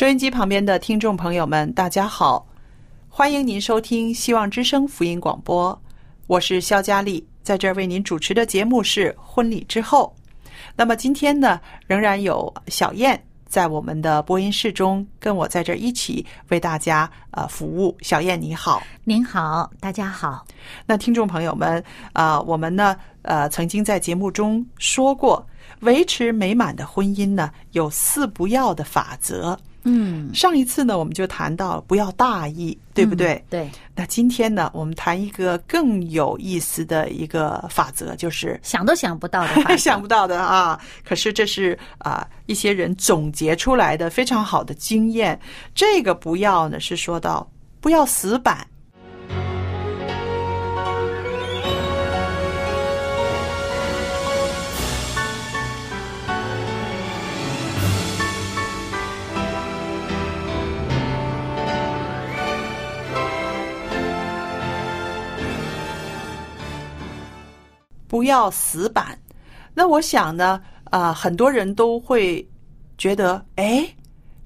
收音机旁边的听众朋友们，大家好，欢迎您收听希望之声福音广播，我是肖佳丽，在这儿为您主持的节目是婚礼之后。那么今天呢，仍然有小燕在我们的播音室中，跟我在这儿一起为大家呃服务。小燕你好，您好，大家好。那听众朋友们，啊，我们呢，呃，曾经在节目中说过，维持美满的婚姻呢，有四不要的法则。嗯，上一次呢，我们就谈到不要大意，对不对？嗯对，那今天呢，我们谈一个更有意思的一个法则，就是想都想不到的 想不到的啊。可是这是啊、一些人总结出来的非常好的经验。这个不要呢，是说到不要死板。不要死板。那我想呢，啊、很多人都会觉得，哎，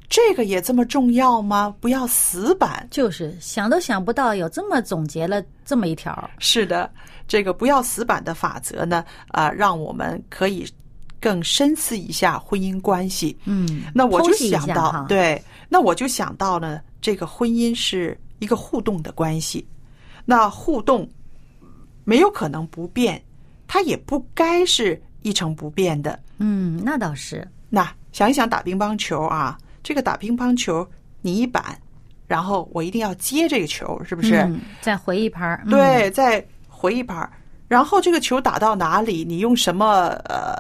这个也这么重要吗？不要死板。就是想都想不到有这么总结了这么一条。是的，这个不要死板的法则呢，啊、让我们可以更深思一下婚姻关系。嗯，那我就想到，，对，那我就想到呢，这个婚姻是一个互动的关系，那互动没有可能不变，它也不该是一成不变的。嗯，那倒是，那想一想打乒乓球啊，这个打乒乓球，你一板，然后我一定要接这个球，是不是？嗯、再回一拍儿，嗯，对，再回一拍儿，然后这个球打到哪里，你用什么呃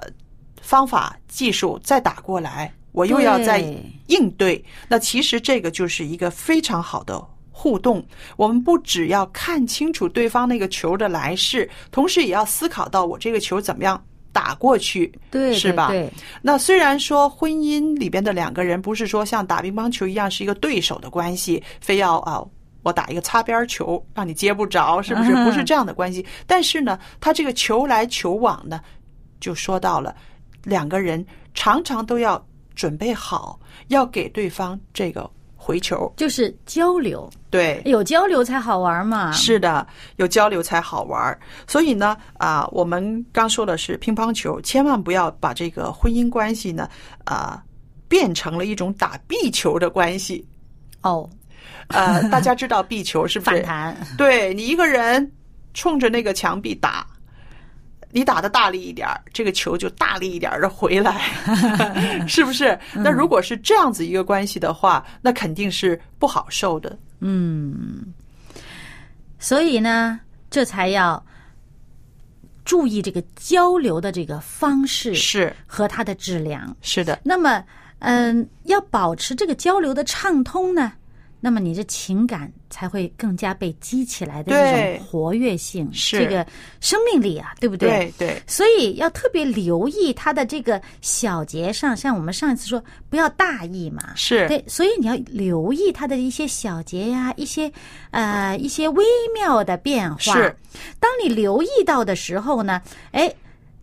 方法技术再打过来，我又要再对应对。那其实这个就是一个非常好的互动。我们不只要看清楚对方那个球的来势，同时也要思考到我这个球怎么样打过去，对，是吧？对，那虽然说婚姻里边的两个人不是说像打乒乓球一样是一个对手的关系，非要啊。我打一个擦边球，让你接不着，是不是？嗯不是这样的关系。但是呢，他这个球来球往呢，就说到了两个人常常都要准备好，要给对方这个回球。就是交流，对，有交流才好玩嘛。是的，有交流才好玩。所以呢，啊，我们刚说的是乒乓球，千万不要把这个婚姻关系呢，啊，变成了一种打壁球的关系。哦，呃，大家知道壁球是不是？反弹，对你一个人冲着那个墙壁打，你打的大力一点儿，这个球就大力一点的回来，是不是？那如果是这样子一个关系的话，那肯定是不好受的。嗯，所以呢，这才要注意这个交流的这个方式是和它的质量。是的，那么，嗯，要保持这个交流的畅通呢，那么你的情感才会更加被激起来的对这种活跃性，是这个生命力啊，对不对？对对所以要特别留意它的这个小节上，像我们上一次说，不要大意嘛。是，对，所以你要留意它的一些小节呀、一些呃一些微妙的变化。是，当你留意到的时候呢，哎，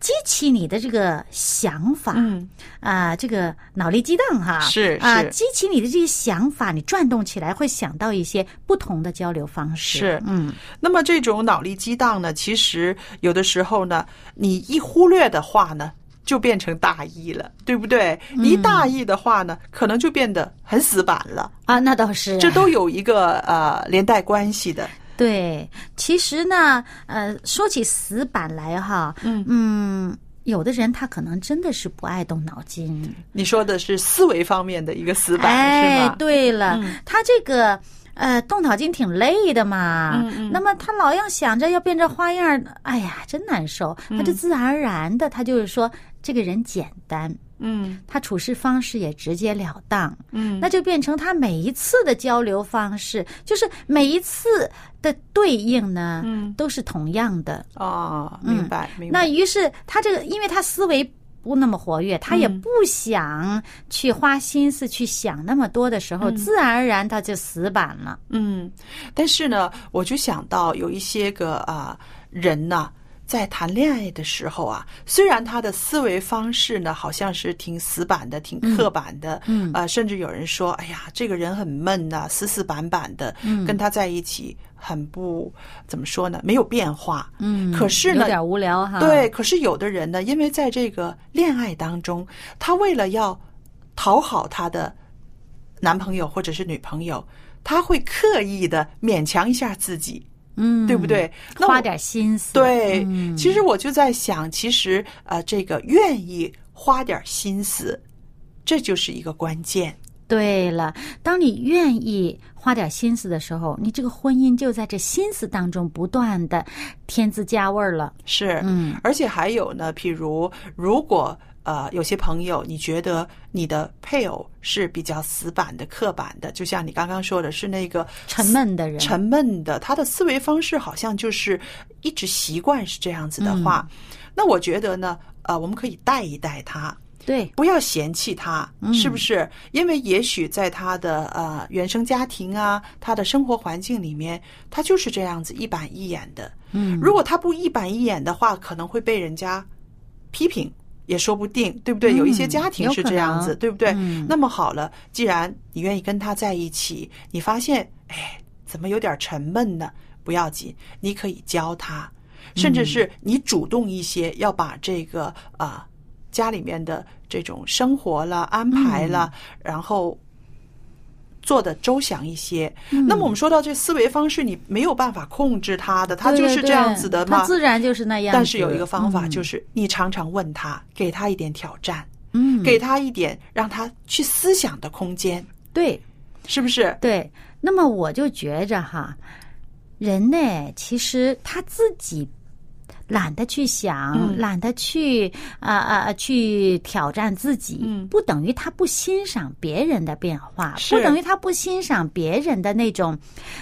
激起你的这个想法，嗯，啊、这个脑力激荡哈，是啊、是。激起你的这些想法，你转动起来会想到一些不同的交流方式。是。嗯，那么这种脑力激荡呢，其实有的时候呢，你一忽略的话呢，就变成大意了，对不对？一大意的话呢，可能就变得很死板了，啊，那倒是，这都有一个呃连带关系的。对。其实呢，呃，说起死板来哈，嗯有的人他可能真的是不爱动脑筋，你说的是思维方面的一个死板，哎是吗？，对了，嗯他这个。呃，动脑筋挺累的嘛，嗯嗯那么他老要想着要变着花样儿，哎呀，真难受。他嗯就自然而然的，他就是说这个人简单，嗯。他处事方式也直截了当，嗯，那就变成他每一次的交流方式，就是每一次的对应呢，嗯。都是同样的。哦，明白明白。那于是他这个，因为他思维不那么活跃，他也嗯不想去花心思去想那么多的时候，自然而然他就死板了。嗯，但是呢，我就想到有一些个啊、人呐、在谈恋爱的时候啊，虽然他的思维方式呢好像是挺死板的、挺刻板的，嗯呃，甚至有人说，哎呀，这个人很闷呐、死死板板的，嗯跟他在一起很不怎么说呢，没有变化。嗯可是呢有点无聊哈。对，，可是有的人呢，因为在这个恋爱当中，他为了要讨好他的男朋友或者是女朋友，他会刻意的勉强一下自己，嗯，对不对？花点心思。对，嗯其实我就在想，其实呃，这个愿意花点心思，这就是一个关键。对了，当你愿意花点心思的时候，你这个婚姻就在这心思当中不断的添滋加味儿了。是，嗯，而且还有呢，譬如如果呃有些朋友你觉得你的配偶是比较死板的、刻板的，就像你刚刚说的是那个沉闷的人沉闷的，他的思维方式好像就是一直习惯是这样子的话，嗯那我觉得呢，呃，我们可以带一带他。对，不要嫌弃他，嗯是不是？因为也许在他的呃原生家庭啊，他的生活环境里面，他就是这样子一板一眼的。嗯，如果他不一板一眼的话，可能会被人家批评，也说不定，对不对？嗯有一些家庭是这样子，对不对？嗯那么好了，既然你愿意跟他在一起，你发现哎，怎么有点沉闷呢？不要紧，你可以教他，甚至是你主动一些，要把这个啊、家里面的这种生活了安排了，然后做的周详一些。那么我们说到这思维方式，你没有办法控制他的，他就是这样子的嘛。他自然就是那样。但是有一个方法，嗯就是你常常问他，给他一点挑战，嗯，给他一点让他去思想的空间，对是不是？对。那么我就觉着哈，人呢，其实他自己。懒得去想，嗯。懒得去啊啊、啊去挑战自己，嗯。不等于他不欣赏别人的变化，不等于他不欣赏别人的那种，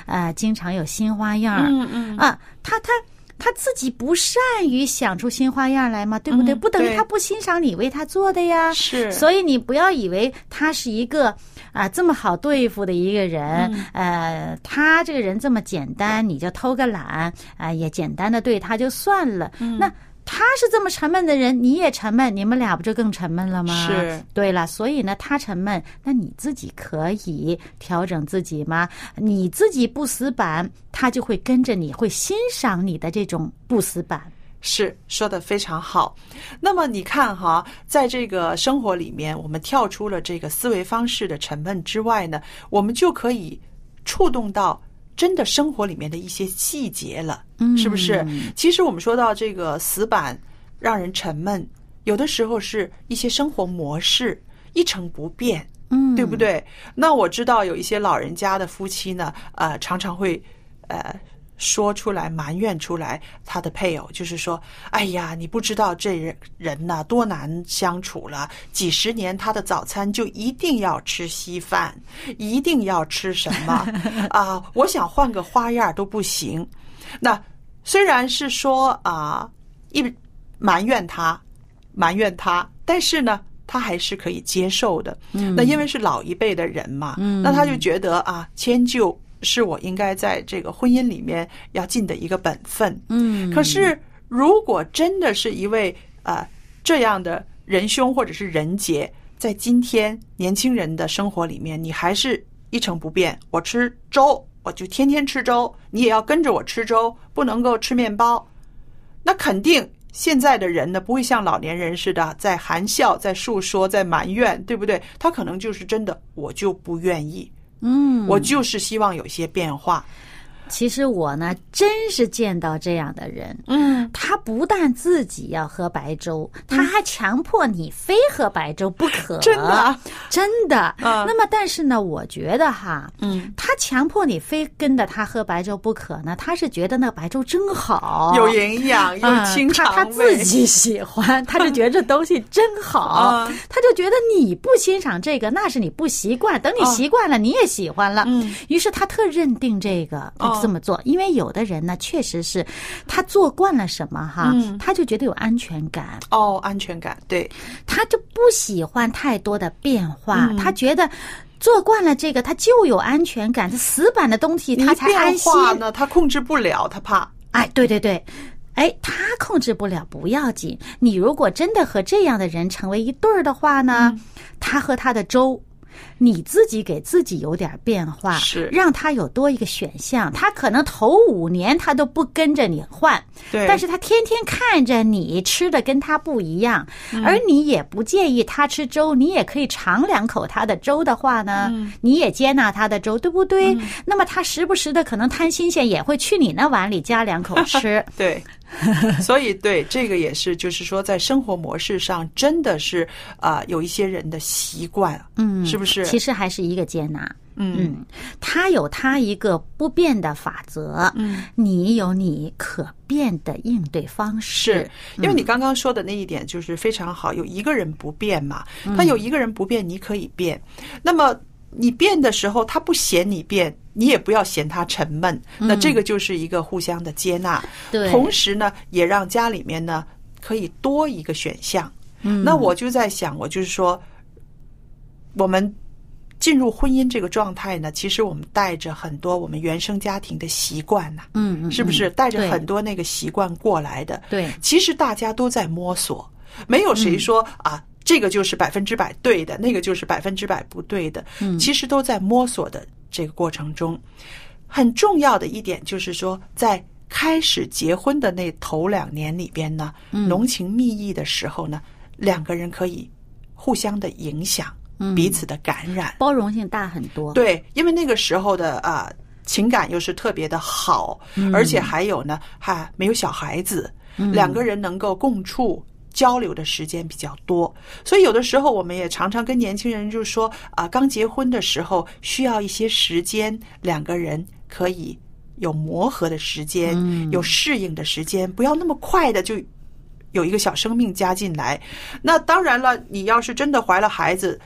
呃，经常有新花样儿。嗯嗯。啊，他他他自己不善于想出新花样来嘛，对不对？嗯不等于他不欣赏你为他做的呀。是。所以你不要以为他是一个啊这么好对付的一个人，嗯呃，他这个人这么简单，你就偷个懒啊、也简单的对他就算了。嗯那他是这么沉闷的人，你也沉闷，你们俩不就更沉闷了吗？是。对了，所以呢，他沉闷，那你自己可以调整自己吗？你自己不死板，他就会跟着你，会欣赏你的这种不死板。是说的非常好。那么你看哈，在这个生活里面，我们跳出了这个思维方式的沉闷之外呢，我们就可以触动到真的生活里面的一些细节了，嗯是不是？其实我们说到这个死板让人沉闷，有的时候是一些生活模式一成不变。嗯，对不？对？那我知道有一些老人家的夫妻呢，呃，常常会呃说出来埋怨出来他的配偶，就是说，哎呀，你不知道这人人呐多难相处了，几十年他的早餐就一定要吃稀饭，一定要吃什么 啊？我想换个花样都不行。那虽然是说啊，一埋怨他，埋怨他，但是呢。他还是可以接受的，那因为是老一辈的人嘛，那他就觉得啊，迁就是我应该在这个婚姻里面要尽的一个本分。嗯，可是如果真的是一位啊这样的仁兄或者是人杰，在今天年轻人的生活里面，你还是一成不变。我吃粥，我就天天吃粥，你也要跟着我吃粥，不能够吃面包，那肯定。现在的人呢，不会像老年人似的在含笑、在诉说、在埋怨，对不对？他可能就是真的，我就不愿意，嗯，我就是希望有些变化。其实我呢，真是见到这样的人，嗯，他不但自己要喝白粥，他还强迫你非喝白粥不可，真的，真的。啊，那么但是呢，我觉得哈，嗯，他强迫你非跟着他喝白粥不可呢，他是觉得那白粥真好，有营养，有清肠他他自己喜欢，他就觉得这东西真好，他就觉得你不欣赏这个，那是你不习惯，等你习惯了，你也喜欢了，嗯，于是他特认定这个。他这么做，因为有的人呢，确实是他做惯了什么哈，他就觉得有安全感。哦，安全感，对，他就不喜欢太多的变化。他觉得做惯了这个，他就有安全感。他死板的东西，他才安心呢。他控制不了，他怕。哎，对对对，哎，他控制不了不要紧。你如果真的和这样的人成为一对儿的话呢，他和他的粥。你自己给自己有点变化，是让他有多一个选项。他可能头五年他都不跟着你换，对，但是他天天看着你吃的跟他不一样，而你也不介意他吃粥，你也可以尝两口他的粥的话呢，你也接纳他的粥，对不对？那么他时不时的可能贪新鲜，也会去你那碗里加两口吃，对。所以，对这个也是，就是说，在生活模式上，真的是啊，有一些人的习惯，嗯，是不是？其实还是一个接纳，嗯，他有他一个不变的法则，嗯，你有你可变的应对方式。是因为你刚刚说的那一点就是非常好，有一个人不变嘛，他有一个人不变，你可以变。那么你变的时候，他不嫌你变。你也不要嫌他沉闷，那这个就是一个互相的接纳。对，同时呢，也让家里面呢可以多一个选项。嗯，那我就在想，我就是说，我们进入婚姻这个状态呢，其实我们带着很多我们原生家庭的习惯呐，嗯嗯，是不是带着很多那个习惯过来的？对，其实大家都在摸索，没有谁说啊，这个就是百分之百对的，那个就是百分之百不对的。嗯，其实都在摸索的。这个过程中，很重要的一点就是说，在开始结婚的那头两年里边呢，浓情蜜意的时候呢，两个人可以互相的影响，彼此的感染，包容性大很多。对，因为那个时候的啊情感又是特别的好，而且还有呢，还没有小孩子，两个人能够共处。交流的时间比较多，所以有的时候我们也常常跟年轻人就说啊，刚结婚的时候需要一些时间，两个人可以有磨合的时间，有适应的时间，不要那么快的就有一个小生命加进来。那当然了，你要是真的怀了孩子，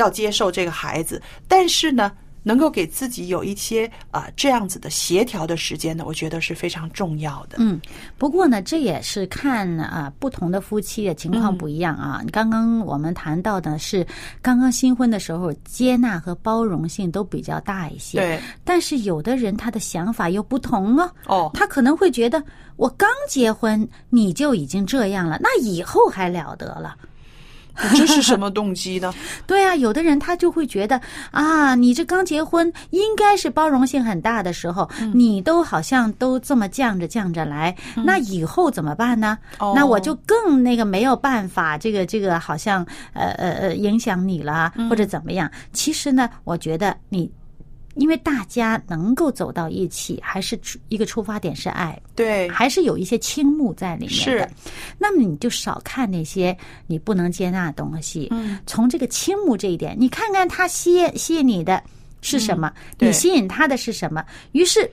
要接受这个孩子，但是呢。能够给自己有一些啊这样子的协调的时间呢，我觉得是非常重要的。嗯，不过呢，这也是看啊不同的夫妻的情况不一样啊。刚刚我们谈到的是刚刚新婚的时候，接纳和包容性都比较大一些。对，但是有的人他的想法又不同哦。哦，他可能会觉得我刚结婚你就已经这样了，那以后还了得了。这是什么动机呢？对啊，有的人他就会觉得啊，你这刚结婚，应该是包容性很大的时候，你都好像都这么犟着犟着来，那以后怎么办呢？那我就更那个没有办法，这个这个好像呃呃呃影响你了，或者怎么样？其实呢，我觉得你。因为大家能够走到一起，还是一个出发点是爱，对，还是有一些倾慕在里面的。是，那么你就少看那些你不能接纳的东西。嗯，从这个倾慕这一点，你看看他吸吸引你的是什么，你吸引他的是什么。于是，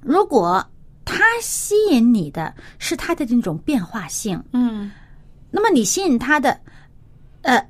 如果他吸引你的是他的这种变化性，嗯那么你吸引他的，呃，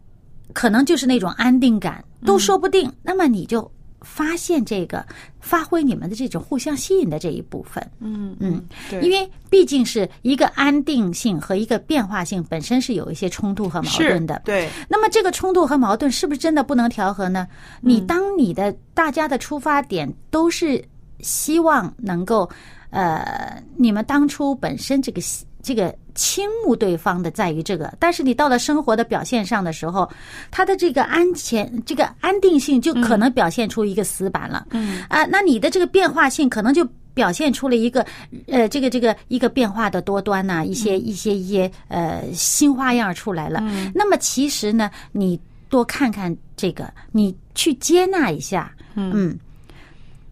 可能就是那种安定感，都说不定。那么你就发现这个，发挥你们的这种互相吸引的这一部分。嗯嗯，对，因为毕竟是一个安定性和一个变化性本身是有一些冲突和矛盾的。对，那么这个冲突和矛盾是不是真的不能调和呢？你嗯当你的大家的出发点都是希望能够，呃，你们当初本身这个这个倾慕对方的在于这个，但是你到了生活的表现上的时候，他的这个安全、这个安定性就可能表现出一个死板了。嗯。啊，那你的这个变化性可能就表现出了一个呃，这个这个一个变化的多端呐、一些一些一些呃新花样出来了。那么其实呢，你多看看这个，你去接纳一下，嗯，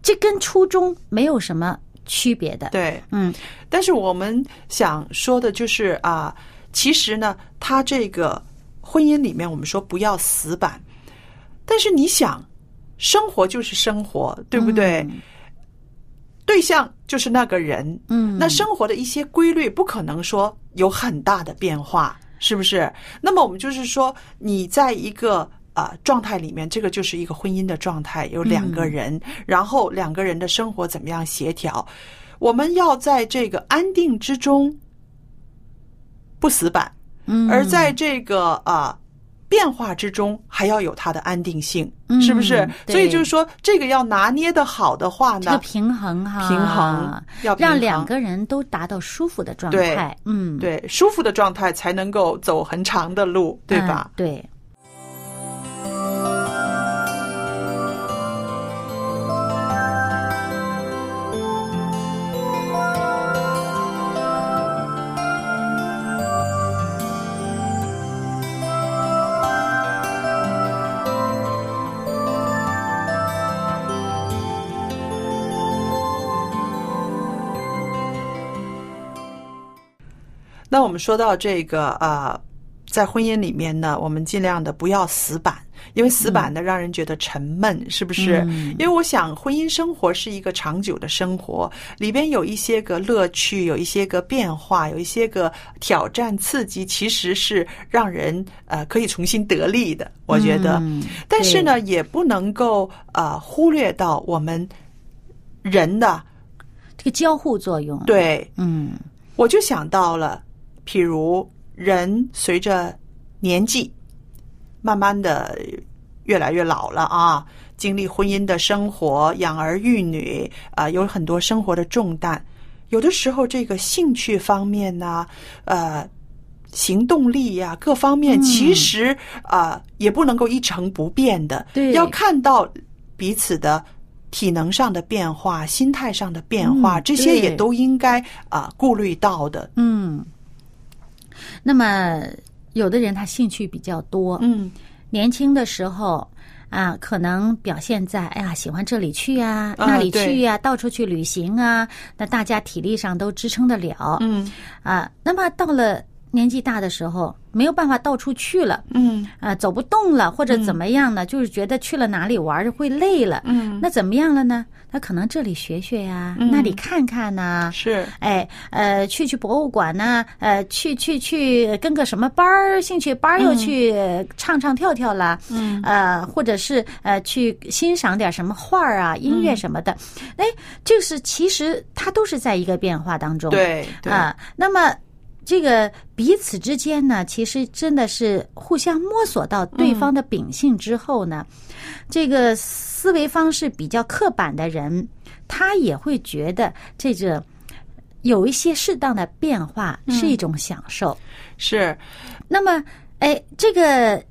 这跟初衷没有什么区别的。对。嗯但是我们想说的就是啊，其实呢，他这个婚姻里面，我们说不要死板，但是你想，生活就是生活，对不对？对象就是那个人，嗯，那生活的一些规律不可能说有很大的变化，是不是？那么我们就是说，你在一个啊、状态里面，这个就是一个婚姻的状态，有两个人，然后两个人的生活怎么样协调？我们要在这个安定之中不死板，嗯而在这个啊。变化之中还要有它的安定性，嗯是不是？所以就是说，这个要拿捏的好的话呢，这个平衡哈，平衡要让两个人都达到舒服的状对态。嗯，对，舒服的状态才能够走很长的路，对吧？嗯对。那我们说到这个啊、呃在婚姻里面呢，我们尽量的不要死板，因为死板的让人觉得沉闷，是不是？嗯。因为我想，婚姻生活是一个长久的生活，里边有一些个乐趣，有一些个变化，有一些个挑战、刺激，其实是让人呃可以重新得力的。我觉得，嗯但是呢，也不能够呃忽略到我们人的这个交互作用，，对。嗯。我就想到了，譬如人随着年纪慢慢的越来越老了啊，经历婚姻的生活、养儿育女啊、有很多生活的重担。有的时候，这个兴趣方面呢、呃，行动力呀、各方面，嗯其实啊、也不能够一成不变的，对要看到彼此的。体能上的变化、心态上的变化，嗯这些也都应该啊、顾虑到的。嗯。那么，有的人他兴趣比较多，嗯。年轻的时候啊，可能表现在哎呀，喜欢这里去啊，啊那里去呀、到处去旅行啊，那大家体力上都支撑得了，嗯。啊。那么到了年纪大的时候，没有办法到处去了，嗯。啊，走不动了，或者怎么样呢？就是觉得去了哪里玩儿会累了，嗯，那怎么样了呢？他可能这里学学呀、嗯。那里看看呐、是。哎，呃，去去博物馆呐、呃，去去去跟个什么班儿，兴趣班儿又去唱唱跳跳啦，嗯。呃，或者是呃去欣赏点什么画儿啊、音乐什么的，哎，就是其实它都是在一个变化当中，对对。啊，那么。这个彼此之间呢，其实真的是互相摸索到对方的秉性之后呢，这个思维方式比较刻板的人，他也会觉得这个有一些适当的变化是一种享受。是，那么，哎，这个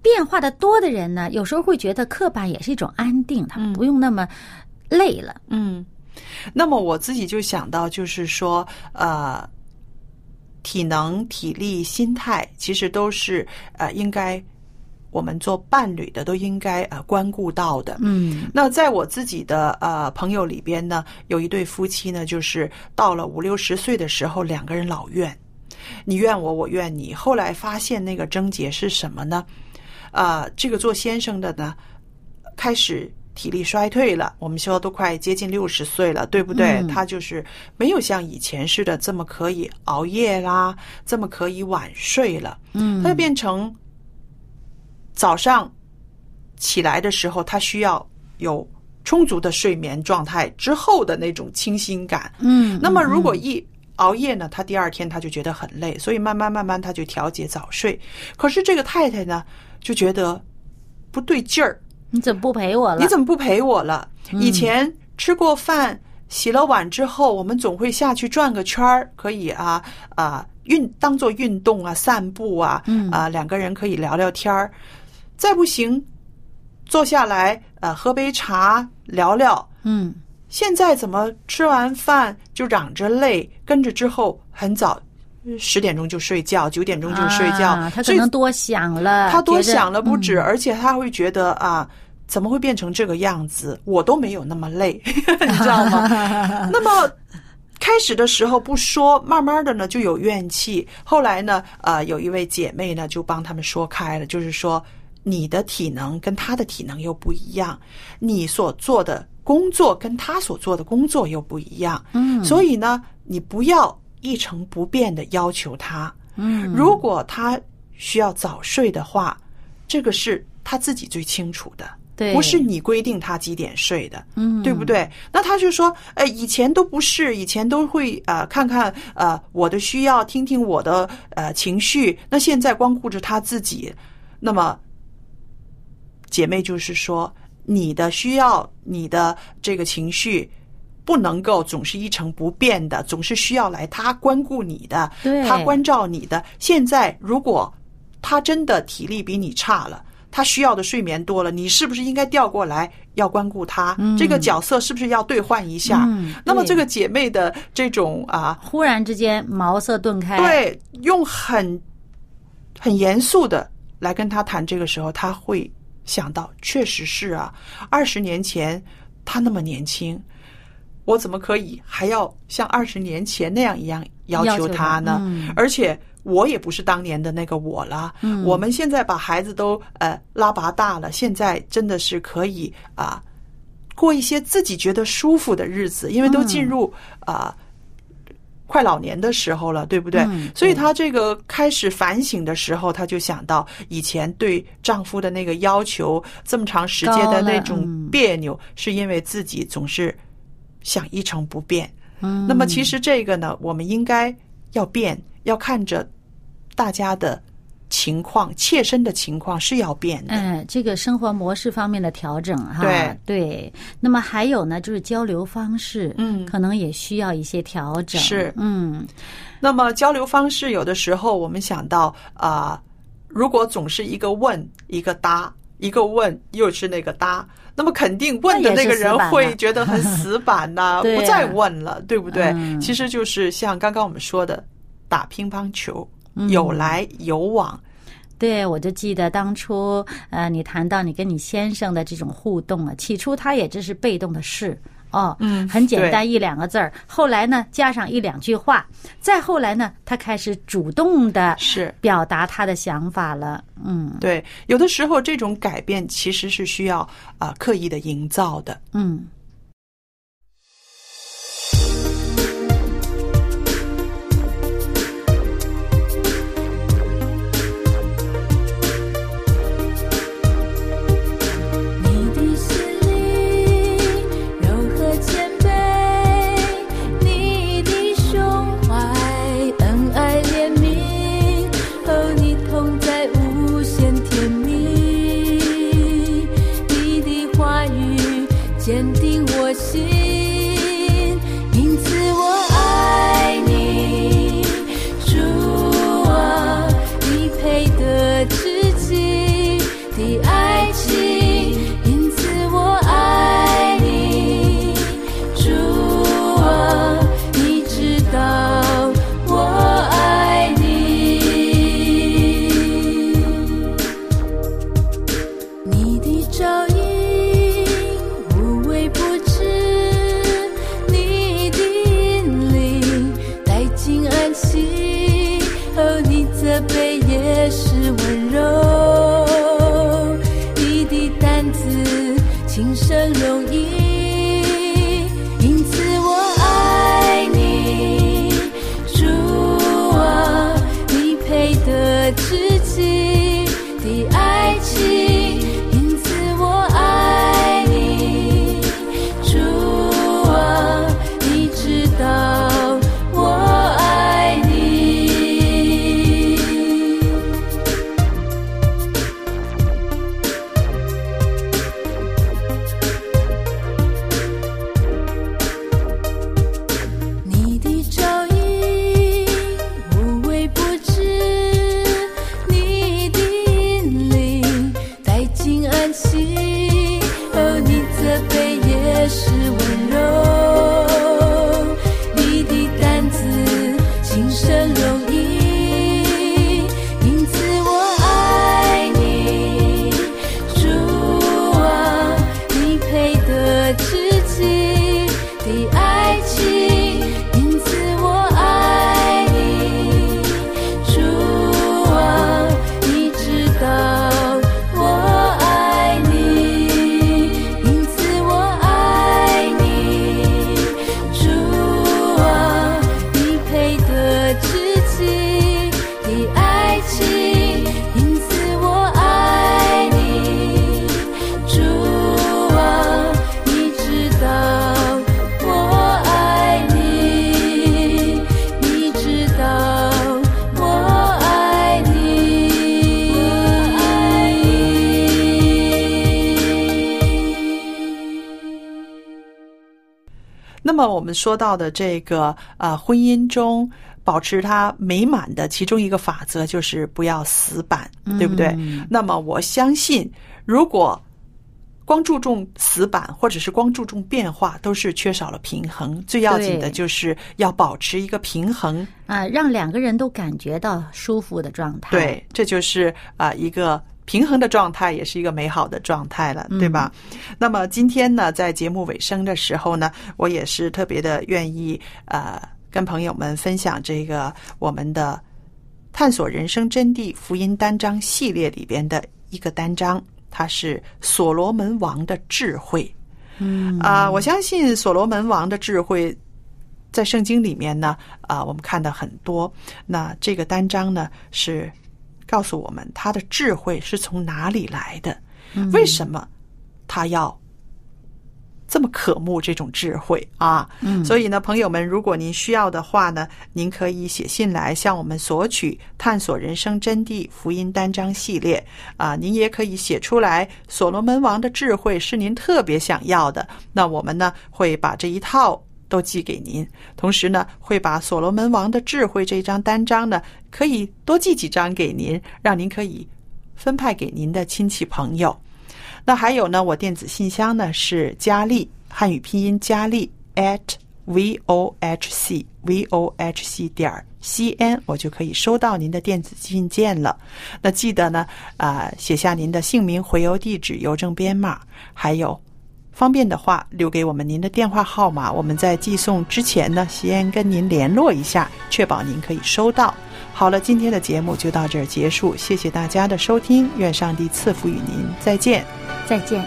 变化的多的人呢，有时候会觉得刻板也是一种安定，他不用那么累了。嗯。那么我自己就想到，就是说，呃，体能、体力、心态，其实都是呃，应该我们做伴侣的都应该呃关顾到的。嗯那在我自己的呃朋友里边呢，有一对夫妻呢，就是到了五六十岁的时候，两个人老怨，你怨我，我怨你。后来发现那个症结是什么呢？啊、这个做先生的呢，开始体力衰退了，我们说都快接近六十岁了，对不对？嗯他就是没有像以前似的这么可以熬夜啦，这么可以晚睡了。嗯他就变成早上起来的时候，他需要有充足的睡眠状态之后的那种清新感。嗯，那么如果一熬夜呢，他第二天他就觉得很累，所以慢慢慢慢他就调节早睡。可是这个太太呢，就觉得不对劲儿，你怎么不陪我了？你怎么不陪我了？嗯以前吃过饭、洗了碗之后，我们总会下去转个圈儿，可以啊啊运当做运动啊、散步啊，嗯啊两个人可以聊聊天儿。再不行，坐下来呃喝杯茶聊聊。嗯现在怎么吃完饭就嚷着累，跟着之后很早。十点钟就睡觉，九点钟就睡觉，啊他可能多想了，他多想了不止，嗯而且他会觉得啊，怎么会变成这个样子？我都没有那么累，你知道吗？那么开始的时候不说，慢慢的呢就有怨气。后来呢，呃，有一位姐妹呢就帮他们说开了，就是说你的体能跟他的体能又不一样，你所做的工作跟他所做的工作又不一样，嗯所以呢，你不要一成不变的要求他。嗯，如果他需要早睡的话，这个是他自己最清楚的，对不是你规定他几点睡的，嗯对不对？那他就说，呃，以前都不是，以前都会呃看看呃我的需要，听听我的呃情绪，那现在光顾着他自己，那么姐妹就是说，你的需要，你的这个情绪。不能够总是一成不变的，总是需要来他关顾你的，对他关照你的。现在如果他真的体力比你差了，他需要的睡眠多了，你是不是应该调过来要关顾他？这个角色是不是要兑换一下？嗯那么这个姐妹的这种啊，忽然之间茅塞顿开，，对，用很很严肃的来跟他谈，这个时候他会想到，确实是啊，二十年前他那么年轻。我怎么可以还要像二十年前那样一样要求他他呢？嗯而且我也不是当年的那个我了。嗯我们现在把孩子都呃拉拔大了，现在真的是可以啊、过一些自己觉得舒服的日子，因为都进入啊、快老年的时候了，对不对？嗯所以对她这个开始反省的时候，她就想到以前对丈夫的那个要求，这么长时间的那种嗯别扭，是因为自己总是想一成不变。嗯，那么其实这个呢，我们应该要变，要看着大家的情况，切身的情况是要变的。嗯，这个生活模式方面的调整哈，对对。那么还有呢，就是交流方式，嗯可能也需要一些调整。是嗯那么交流方式，有的时候我们想到啊、如果总是一个问一个答，一个问又是那个答，那么肯定问的那个人会觉得很死板呐、啊不再问了，对不对？嗯其实就是像刚刚我们说的，打乒乓球，嗯有来有往。对，我就记得当初，呃，你谈到你跟你先生的这种互动啊，起初他也只是被动的事。哦，嗯很简单一两个字儿，后来呢加上一两句话，再后来呢，他开始主动的是表达他的想法了。嗯对，有的时候这种改变其实是需要啊、刻意的营造的。嗯。么我们说到的这个呃婚姻中保持它美满的其中一个法则就是不要死板，对不对？那么我相信，如果光注重死板或者是光注重变化，都是缺少了平衡。最要紧的就是要保持一个平衡。啊，让两个人都感觉到舒服的状态。对，这就是啊、一个平衡的状态，也是一个美好的状态了，对吧？那么今天呢，在节目尾声的时候呢，我也是特别的愿意呃跟朋友们分享这个我们的探索人生真谛福音单章系列里边的一个单章，它是所罗门王的智慧。嗯啊、我相信所罗门王的智慧在圣经里面呢，啊、我们看到很多。那这个单章呢，是告诉我们他的智慧是从哪里来的，为什么他要这么渴慕这种智慧啊？嗯所以呢，朋友们，如果您需要的话呢，您可以写信来向我们索取《探索人生真谛福音单章》系列啊。您也可以写出来，所罗门王的智慧是您特别想要的，那我们呢会把这一套。都寄给您，同时呢，会把所罗门王的智慧这张单张呢，可以多寄几张给您，让您可以分派给您的亲戚朋友。那还有呢，我电子信箱呢是佳丽，汉语拼音佳丽 at v o h c v o h c 点 c n，我就可以收到您的电子信件了。那记得呢，啊、写下您的姓名、回邮地址、邮政编码，还有方便的话留给我们您的电话号码，我们在寄送之前呢，先跟您联络一下，确保您可以收到。好了，今天的节目就到这儿结束，谢谢大家的收听，愿上帝赐福与您，再见。再见。